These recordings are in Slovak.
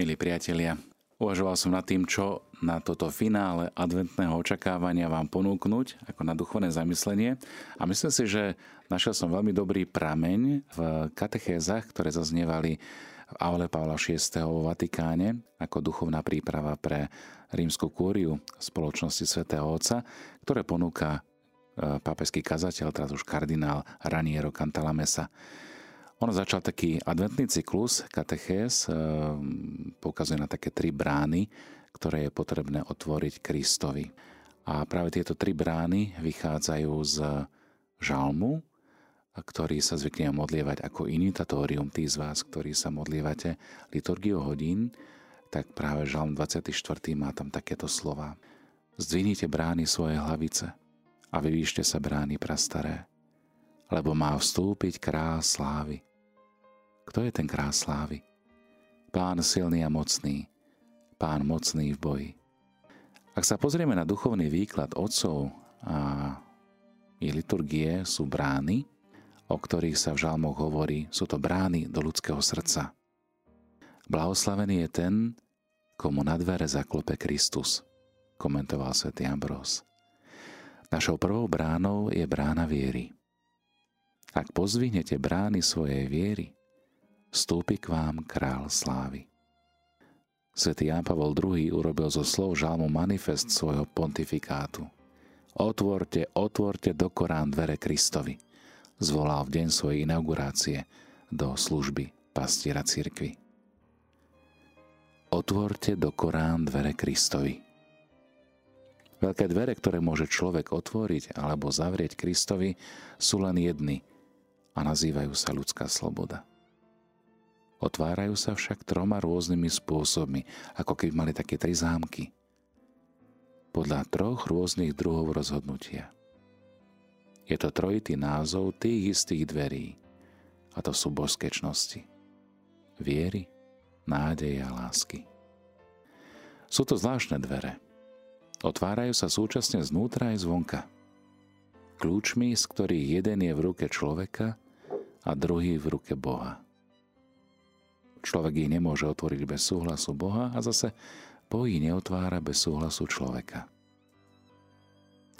Milí priatelia, uvažoval som nad tým, čo na toto finále adventného očakávania vám ponúknuť ako na duchovné zamyslenie a myslím si, že našiel som veľmi dobrý prameň v katechézach, ktoré zaznievali v Aule Pavla VI. vo Vatikáne ako duchovná príprava pre rímsku kúriu spoločnosti svätého Otca, ktoré ponúka e, pápežský kazateľ, teraz už kardinál Raniero Cantalamessa. Ono začal taký adventný cyklus, katechés, eh, poukazuje na také tri brány, ktoré je potrebné otvoriť Kristovi. A práve tieto tri brány vychádzajú z žalmu, ktorý sa zvykne modlievať ako initatórium. Tí z vás, ktorí sa modlievate liturgiu hodín, tak práve žalm 24. má tam takéto slova. Zdvinite brány svoje hlavice a vyvýšte sa brány prastaré, lebo má vstúpiť král slávy. Kto je ten král slávy? Pán silný a mocný, pán mocný v boji. Ak sa pozrieme na duchovný výklad otcov a ich liturgie sú brány, o ktorých sa v žalmoch hovorí, sú to brány do ľudského srdca. Blahoslavený je ten, komu na dvere zaklope Kristus, komentoval svätý Ambrós. Našou prvou bránou je brána viery. Ak pozvihnete brány svojej viery, vstúpi k vám král slávy. Svetý Ján Pavol II urobil zo slov žalmu manifest svojho pontifikátu. Otvorte, otvorte do Korán dvere Kristovi. Zvolal v deň svojej inaugurácie do služby pastiera cirkvy. Otvorte do Korán dvere Kristovi. Veľké dvere, ktoré môže človek otvoriť alebo zavrieť Kristovi, sú len jedny a nazývajú sa ľudská sloboda. Otvárajú sa však troma rôznymi spôsobmi, ako keby mali také tri zámky. Podľa troch rôznych druhov rozhodnutia. Je to trojitý názov tých istých dverí. A to sú božské čnosti. Viery, nádeje a lásky. Sú to zvláštne dvere. Otvárajú sa súčasne znútra aj zvonka. Kľúčmi, z ktorých jeden je v ruke človeka a druhý v ruke Boha. Človek ich nemôže otvoriť bez súhlasu Boha a zase Boh ich neotvára bez súhlasu človeka.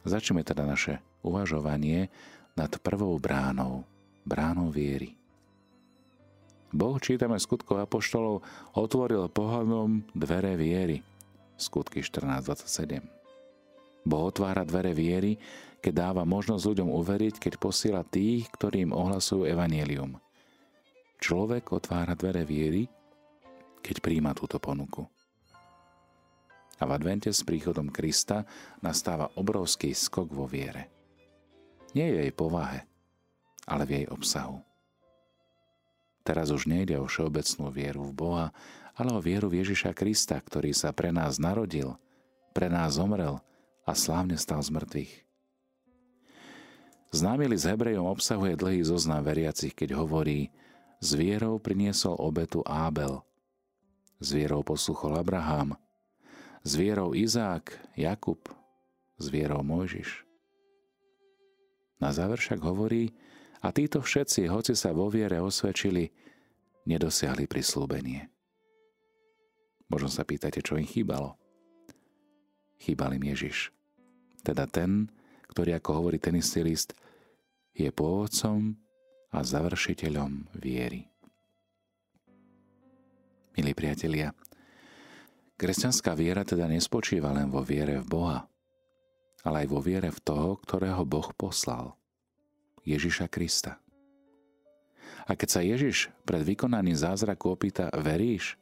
Začneme teda naše uvažovanie nad prvou bránou, bránou viery. Boh, čítame skutkov apoštolov, otvoril pohľadom dvere viery. Skutky 14.27. Boh otvára dvere viery, keď dáva možnosť ľuďom uveriť, keď posiela tých, ktorým ohlasujú evanelium – Človek otvára dvere viery, keď príjma túto ponuku. A v advente s príchodom Krista nastáva obrovský skok vo viere. Nie je jej povahe, ale v jej obsahu. Teraz už nejde o všeobecnú vieru v Boha, ale o vieru v Ježiša Krista, ktorý sa pre nás narodil, pre nás zomrel a slávne stal z mŕtvych. Známy s Hebrejom obsahuje dlhý zoznam veriacich, keď hovorí, s vierou priniesol obetu Ábel. S vierou posluchol Abraham. S vierou Izák, Jakub. S vierou Mojžiš. Na záver však hovorí, a títo všetci, hoci sa vo viere osvedčili, nedosiahli prislúbenie. Možno sa pýtate, čo im chýbalo. Chýbal im Ježiš. Teda ten, ktorý, ako hovorí ten istý list, je pôvodcom a završiteľom viery. Milí priatelia, kresťanská viera teda nespočíva len vo viere v Boha, ale aj vo viere v toho, ktorého Boh poslal, Ježiša Krista. A keď sa Ježiš pred vykonaním zázraku opýta, veríš?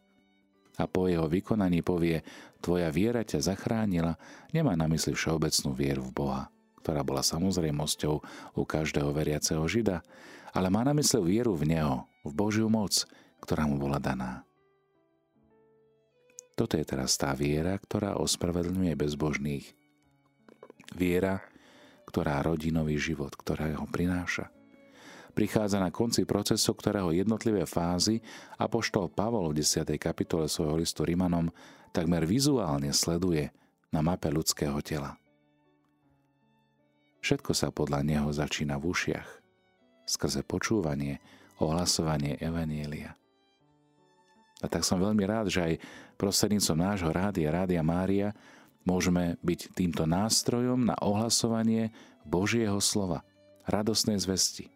A po jeho vykonaní povie, tvoja viera ťa zachránila, nemá na mysli všeobecnú vieru v Boha, ktorá bola samozrejmosťou u každého veriaceho Žida, ale má na mysle vieru v Neho, v Božiu moc, ktorá mu bola daná. Toto je teraz tá viera, ktorá ospravedlňuje bezbožných. Viera, ktorá rodí nový život, ktorá ho prináša. Prichádza na konci procesu, ktorého jednotlivé fázy apoštol Pavol v 10. kapitole svojho listu Rimanom takmer vizuálne sleduje na mape ľudského tela. Všetko sa podľa neho začína v ušiach, skrze počúvanie, ohlasovanie Evanielia. A tak som veľmi rád, že aj prostredníctvom nášho rádia, Rádia Mária, môžeme byť týmto nástrojom na ohlasovanie Božieho slova, radosnej zvesti.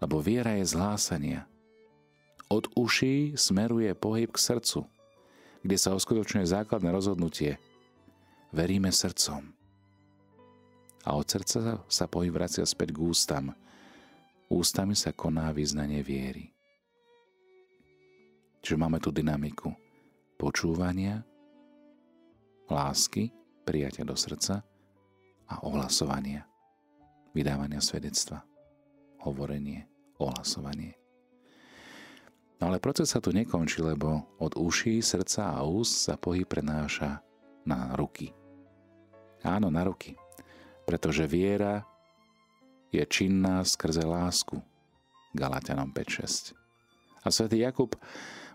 Lebo viera je zhlásania. Od uší smeruje pohyb k srdcu, kde sa uskutočňuje základné rozhodnutie. Veríme srdcom. A od srdca sa pohyb vracia späť k ústam. Ústami sa koná význanie viery. Čiže máme tu dynamiku počúvania, lásky, prijatia do srdca a ohlasovania, vydávania svedectva, hovorenie, ohlasovanie. No ale proces sa tu nekončí, lebo od uší, srdca a úst sa pohyb prenáša na ruky. Áno, na ruky. Pretože viera je činná skrze lásku. Galatianom 5.6. A svätý Jakub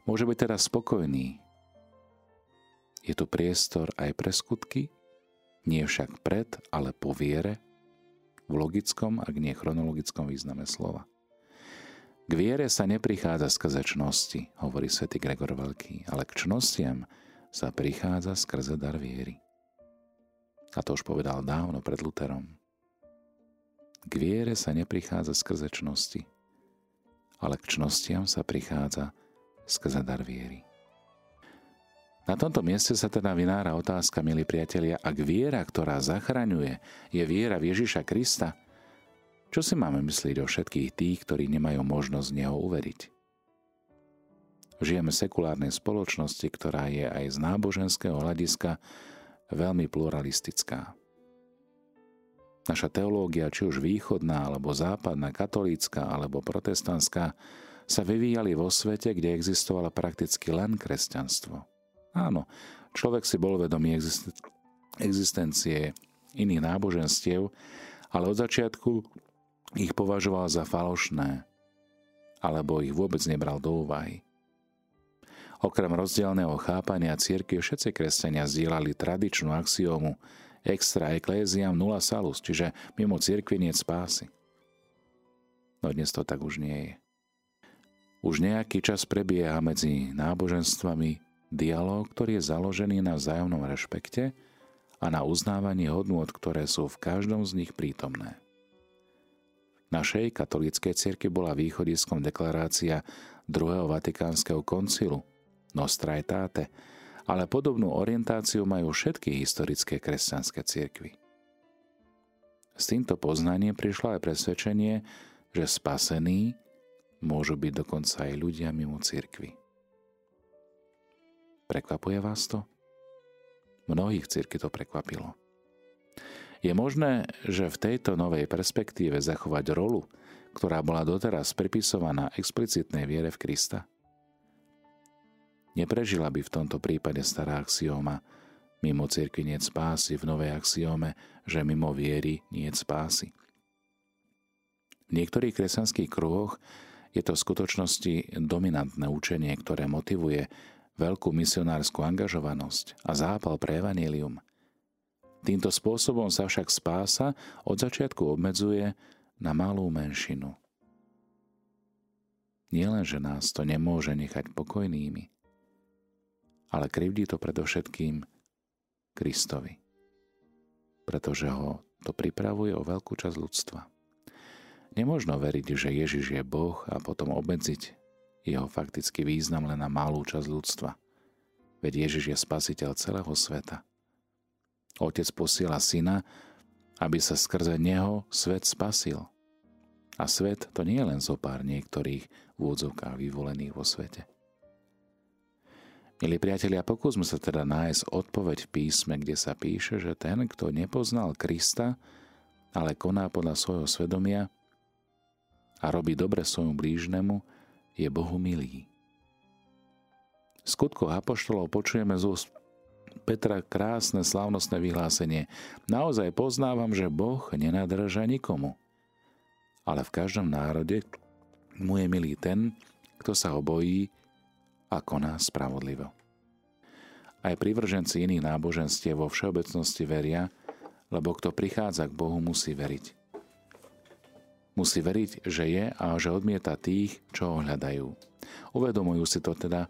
môže byť teraz spokojný. Je tu priestor aj pre skutky, nie však pred, ale po viere, v logickom, ak nie chronologickom význame slova. K viere sa neprichádza skrze čnosti, hovorí svätý Gregor Veľký, ale k čnostiam sa prichádza skrze dar viery. A to už povedal dávno pred Luterom. K viere sa neprichádza skrze čnosti, ale k čnostiam sa prichádza skrze dar viery. Na tomto mieste sa teda vynára otázka, milí priatelia, ak viera, ktorá zachraňuje, je viera v Ježiša Krista, čo si máme myslieť o všetkých tých, ktorí nemajú možnosť Neho uveriť? Žijeme v sekulárnej spoločnosti, ktorá je aj z náboženského hľadiska veľmi pluralistická. Naša teológia, či už východná, alebo západná, katolícka, alebo protestantská, sa vyvíjali vo svete, kde existovalo prakticky len kresťanstvo. Áno, človek si bol vedomý existencie iných náboženstiev, ale od začiatku ich považoval za falošné, alebo ich vôbec nebral do úvahy. Okrem rozdielného chápania círky všetci kresťania zdieľali tradičnú axiómu extra ecclesiam nulla salus, čiže mimo církvy nie spásy. No dnes to tak už nie je. Už nejaký čas prebieha medzi náboženstvami dialog, ktorý je založený na vzájomnom rešpekte a na uznávaní hodnôt, ktoré sú v každom z nich prítomné. Našej katolíckej cirkvi bola východiskom deklarácia druhého vatikánskeho koncilu Nostra Aetate, ale podobnú orientáciu majú všetky historické kresťanské cirkvy. S týmto poznaním prišlo aj presvedčenie, že spasení môžu byť dokonca aj ľudia mimo cirkvy. Prekvapuje vás to? Mnohých cirkvi to prekvapilo. Je možné, že v tejto novej perspektíve zachovať rolu, ktorá bola doteraz pripisovaná explicitnej viere v Krista? Neprežila by v tomto prípade stará axióma mimo cirkvi nie spásy v novej axióme, že mimo viery nie spásy. V niektorých kresťanských kruhoch je to v skutočnosti dominantné učenie, ktoré motivuje veľkú misionárskú angažovanosť a zápal pre evanílium. Týmto spôsobom sa však spása od začiatku obmedzuje na malú menšinu. Nielen, že nás to nemôže nechať pokojnými, ale krivdí to predovšetkým Kristovi, pretože ho to pripravuje o veľkú časť ľudstva. Nemožno veriť, že Ježiš je Boh a potom obmedziť jeho faktický význam len na malú časť ľudstva. Veď Ježiš je spasiteľ celého sveta. Otec posiela syna, aby sa skrze neho svet spasil. A svet to nie je len zo pár niektorých v vyvolených vo svete. Milí priatelia, pokúsme sa teda nájsť odpoveď v písme, kde sa píše, že ten, kto nepoznal Krista, ale koná podľa svojho svedomia, a robí dobre svojmu blížnemu, je Bohu milý. V Apoštolov počujeme z úst Petra krásne slavnostné vyhlásenie. Naozaj poznávam, že Boh nenadrža nikomu. Ale v každom národe mu je milý ten, kto sa ho bojí a koná spravodlivo. Aj privrženci iných náboženstiev vo všeobecnosti veria, lebo kto prichádza k Bohu, musí veriť. Musí veriť, že je a že odmieta tých, čo ho hľadajú. Uvedomujú si to teda,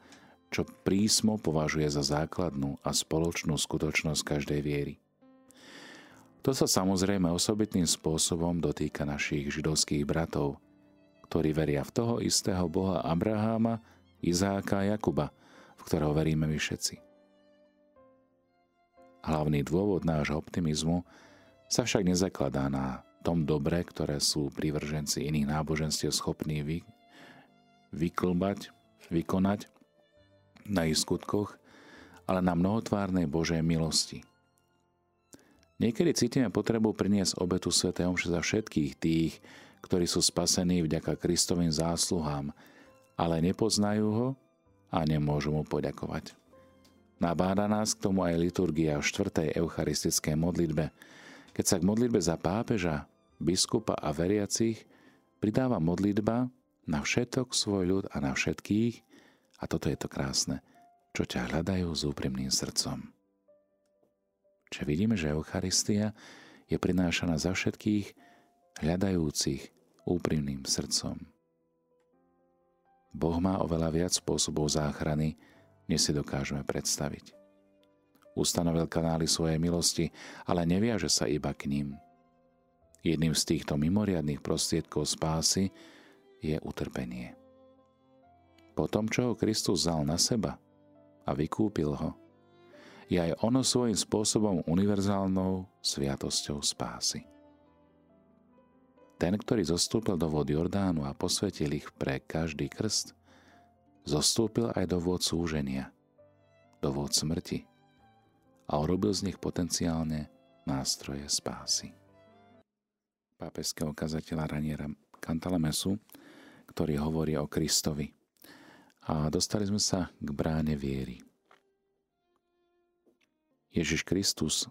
čo prísmo považuje za základnú a spoločnú skutočnosť každej viery. To sa samozrejme osobitným spôsobom dotýka našich židovských bratov, ktorí veria v toho istého Boha Abraháma, Izáka a Jakuba, v ktorého veríme my všetci. Hlavný dôvod nášho optimizmu sa však nezakladá na tom dobre, ktoré sú prívrženci iných náboženstiev schopní vy, vyklbať, vykonať na ich skutkoch, ale na mnohotvárnej Božej milosti. Niekedy cítime potrebu priniesť obetu Sv. Omše za všetkých tých, ktorí sú spasení vďaka Kristovým zásluhám, ale nepoznajú ho a nemôžu mu poďakovať. Nabáda nás k tomu aj liturgia v 4. eucharistickej modlitbe, keď sa k modlitbe za pápeža, biskupa a veriacich pridáva modlitba na všetok svoj ľud a na všetkých, a toto je to krásne, čo ťa hľadajú s úprimným srdcom. Čiže vidíme, že Eucharistia je prinášaná za všetkých hľadajúcich úprimným srdcom. Boh má oveľa viac spôsobov záchrany, než si dokážeme predstaviť. Ustanovil kanály svojej milosti, ale neviaže sa iba k ním. Jedným z týchto mimoriadných prostriedkov spásy je utrpenie. Po tom, čo ho Kristus vzal na seba a vykúpil ho, je aj ono svojím spôsobom univerzálnou sviatosťou spásy. Ten, ktorý zostúpil do vod Jordánu a posvetil ich pre každý krst, zostúpil aj do vôd súženia, do vôd smrti a urobil z nich potenciálne nástroje spásy. Pápežského kazateľa Raniera Cantalamesu, ktorý hovorí o Kristovi. A dostali sme sa k bráne viery. Ježiš Kristus,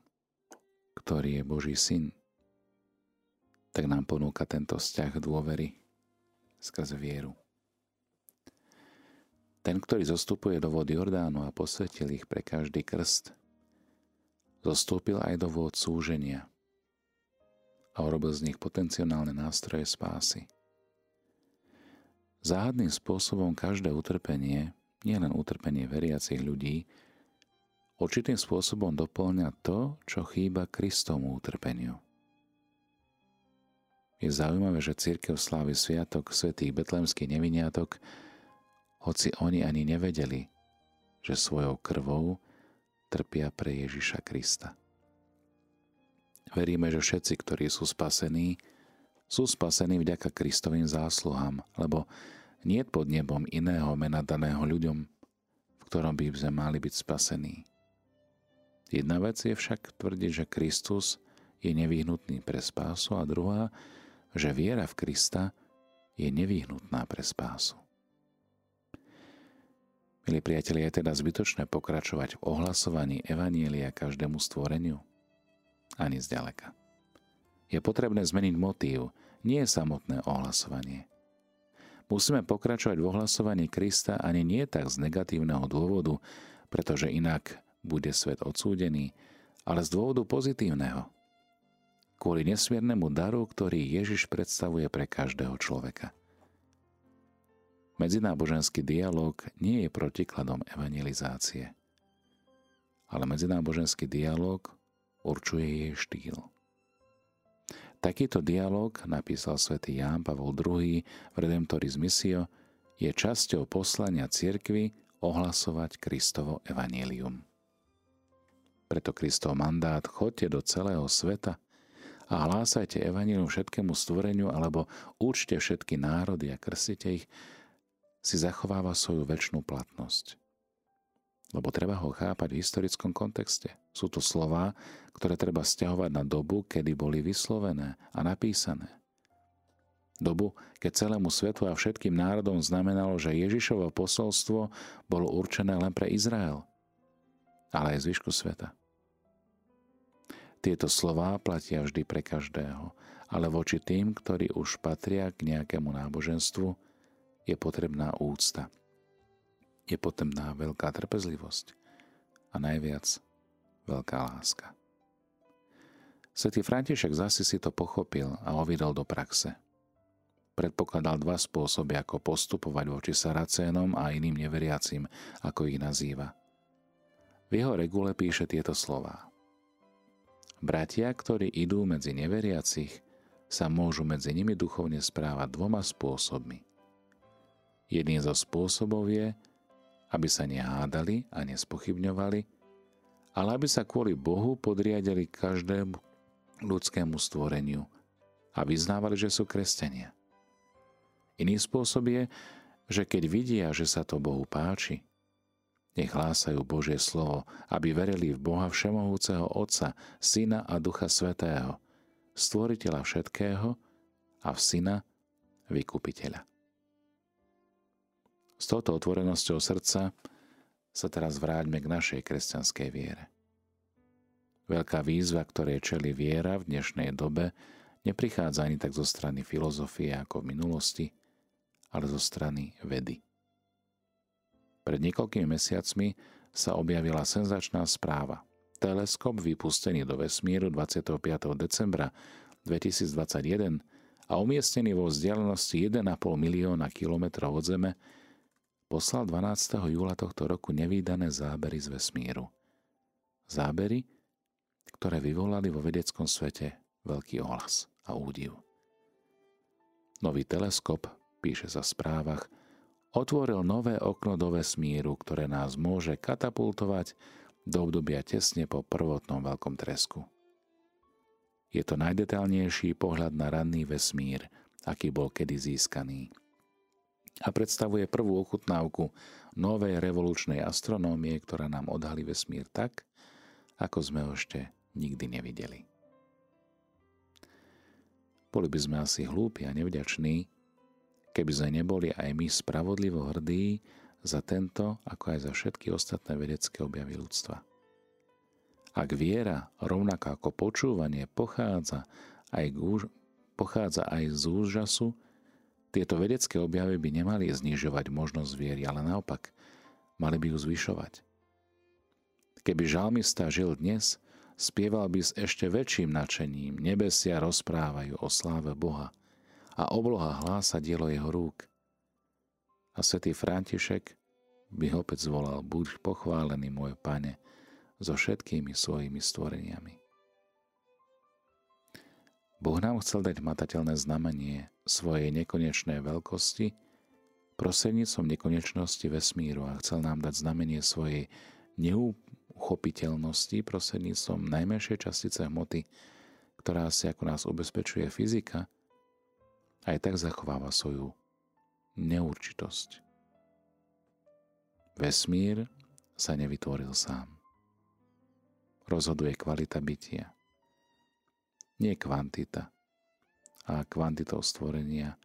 ktorý je Boží syn, tak nám ponúka tento vzťah dôvery skrze vieru. Ten, ktorý zostupuje do vody Jordánu a posvetil ich pre každý krst, zostúpil aj do vôd súženia a urobil z nich potenciálne nástroje spásy. Záhadným spôsobom každé utrpenie, nielen utrpenie veriacich ľudí, určitým spôsobom doplňa to, čo chýba Kristovmu utrpeniu. Je zaujímavé, že církev slávy sviatok svätých betlemských neviniatok hoci oni ani nevedeli, že svojou krvou trpia pre Ježiša Krista. Veríme, že všetci, ktorí sú spasení, sú spasení vďaka Kristovým zásluhám, lebo nie pod nebom iného mena daného ľuďom, v ktorom by sme mali byť spasení. Jedna vec je však tvrdiť, že Kristus je nevyhnutný pre spásu a druhá, že viera v Krista je nevyhnutná pre spásu. Milí priatelia, je teda zbytočné pokračovať v ohlasovaní Evanielia každému stvoreniu? Ani zďaleka. Je potrebné zmeniť motív, nie samotné ohlasovanie. Musíme pokračovať v ohlasovaní Krista ani nie tak z negatívneho dôvodu, pretože inak bude svet odsúdený, ale z dôvodu pozitívneho. Kvôli nesmiernemu daru, ktorý Ježiš predstavuje pre každého človeka – Medzináboženský dialog nie je protikladom evangelizácie, ale medzináboženský dialog určuje jej štýl. Takýto dialog, napísal svätý Ján Pavol II v Redemptoris Missio, je časťou poslania cirkvy ohlasovať Kristovo evanílium. Preto Kristov mandát chodte do celého sveta a hlásajte evanílium všetkému stvoreniu alebo učte všetky národy a krstite ich, si zachováva svoju väčšnú platnosť. Lebo treba ho chápať v historickom kontexte. Sú to slova, ktoré treba stiahovať na dobu, kedy boli vyslovené a napísané. Dobu, keď celému svetu a všetkým národom znamenalo, že Ježišovo posolstvo bolo určené len pre Izrael, ale aj zvyšku sveta. Tieto slová platia vždy pre každého, ale voči tým, ktorí už patria k nejakému náboženstvu, je potrebná úcta. Je potrebná veľká trpezlivosť a najviac veľká láska. Svetý František zasi si to pochopil a ovidol do praxe. predpokladal dva spôsoby, ako postupovať voči Saracénom a iným neveriacim, ako ich nazýva. V jeho regule píše tieto slová. Bratia, ktorí idú medzi neveriacich, sa môžu medzi nimi duchovne správať dvoma spôsobmi. Jedným zo spôsobov je, aby sa nehádali a nespochybňovali, ale aby sa kvôli Bohu podriadili každému ľudskému stvoreniu a vyznávali, že sú kresťania. Iný spôsob je, že keď vidia, že sa to Bohu páči, nech hlásajú Božie slovo, aby verili v Boha Všemohúceho Otca, Syna a Ducha Svetého, Stvoriteľa všetkého a v Syna Vykupiteľa. S touto otvorenosťou srdca sa teraz vráťme k našej kresťanskej viere. Veľká výzva, ktorej čeli viera v dnešnej dobe, neprichádza ani tak zo strany filozofie ako v minulosti, ale zo strany vedy. Pred niekoľkými mesiacmi sa objavila senzačná správa. Teleskop vypustený do vesmíru 25. decembra 2021 a umiestnený vo vzdialenosti 1,5 milióna kilometrov od Zeme poslal 12. júla tohto roku nevýdané zábery z vesmíru. Zábery, ktoré vyvolali vo vedeckom svete veľký ohlas a údiv. Nový teleskop, píše sa v správach, otvoril nové okno do vesmíru, ktoré nás môže katapultovať do obdobia tesne po prvotnom veľkom tresku. Je to najdetálnejší pohľad na ranný vesmír, aký bol kedy získaný. A predstavuje prvú ochutnávku novej revolučnej astronómie, ktorá nám odhalí vesmír tak, ako sme ho ešte nikdy nevideli. Boli by sme asi hlúpi a nevďační, keby sme neboli aj my spravodlivo hrdí za tento, ako aj za všetky ostatné vedecké objavy ľudstva. Ak viera, rovnako ako počúvanie, pochádza aj, úž- pochádza aj z úžasu, tieto vedecké objavy by nemali znižovať možnosť viery, ale naopak, mali by ju zvyšovať. Keby žalmista žil dnes, spieval by s ešte väčším nadšením, nebesia rozprávajú o sláve Boha – a obloha hlása dielo jeho rúk. A svätý František by opäť zvolal, buď pochválený môj pane so všetkými svojimi stvoreniami. Boh nám chcel dať matateľné znamenie svojej nekonečnej veľkosti prosedníctvom nekonečnosti vesmíru a chcel nám dať znamenie svojej neuchopiteľnosti prosedníctvom najmenšej častice hmoty, ktorá si ako nás ubezpečuje fyzika, aj tak zachováva svoju neurčitosť. Vesmír sa nevytvoril sám. Rozhoduje kvalita bytia. Nie kvantita. A kvantitou stvorenia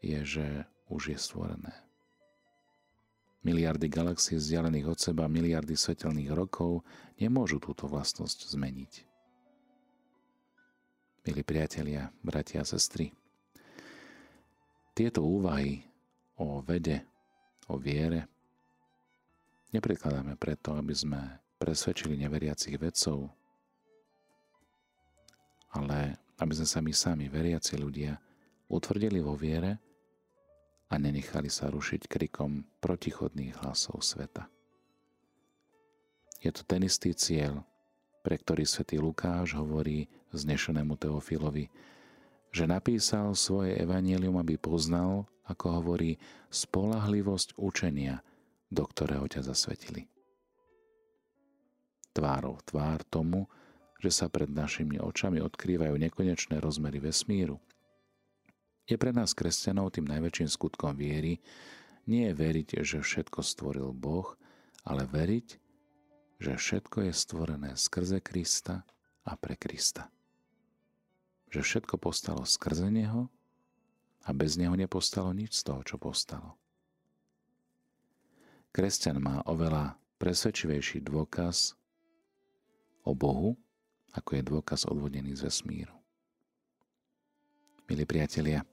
je, že už je stvorené. Miliardy galaxií vzdialených od seba, miliardy svetelných rokov nemôžu túto vlastnosť zmeniť. Milí priatelia, bratia a sestry, tieto úvahy o vede, o viere neprekladáme preto, aby sme presvedčili neveriacich vedcov, ale aby sme sa my sami, veriaci ľudia, utvrdili vo viere a nenechali sa rušiť krikom protichodných hlasov sveta. Je to ten istý cieľ, pre ktorý svätý Lukáš hovorí znešenému Teofilovi, že napísal svoje evanielium, aby poznal, ako hovorí, spolahlivosť učenia, do ktorého ťa zasvetili. Tvárov tvár tomu, že sa pred našimi očami odkrývajú nekonečné rozmery vesmíru. Je pre nás kresťanov tým najväčším skutkom viery nie je veriť, že všetko stvoril Boh, ale veriť, že všetko je stvorené skrze Krista a pre Krista že všetko postalo skrze Neho a bez Neho nepostalo nič z toho, čo postalo. Kresťan má oveľa presvedčivejší dôkaz o Bohu, ako je dôkaz odvodený z vesmíru. Milí priatelia,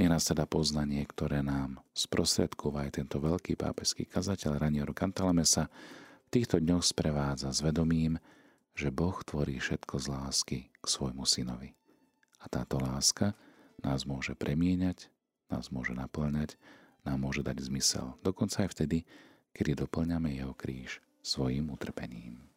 teda poznanie, ktoré nám sprostredkúva aj tento veľký pápežský kazateľ Raniero Cantalamesa v týchto dňoch sprevádza s vedomím, že Boh tvorí všetko z lásky k svojmu synovi. A táto láska nás môže premieňať nás môže naplňať, nám môže dať zmysel. Dokonca aj vtedy, kedy doplňame jeho kríž svojim utrpením.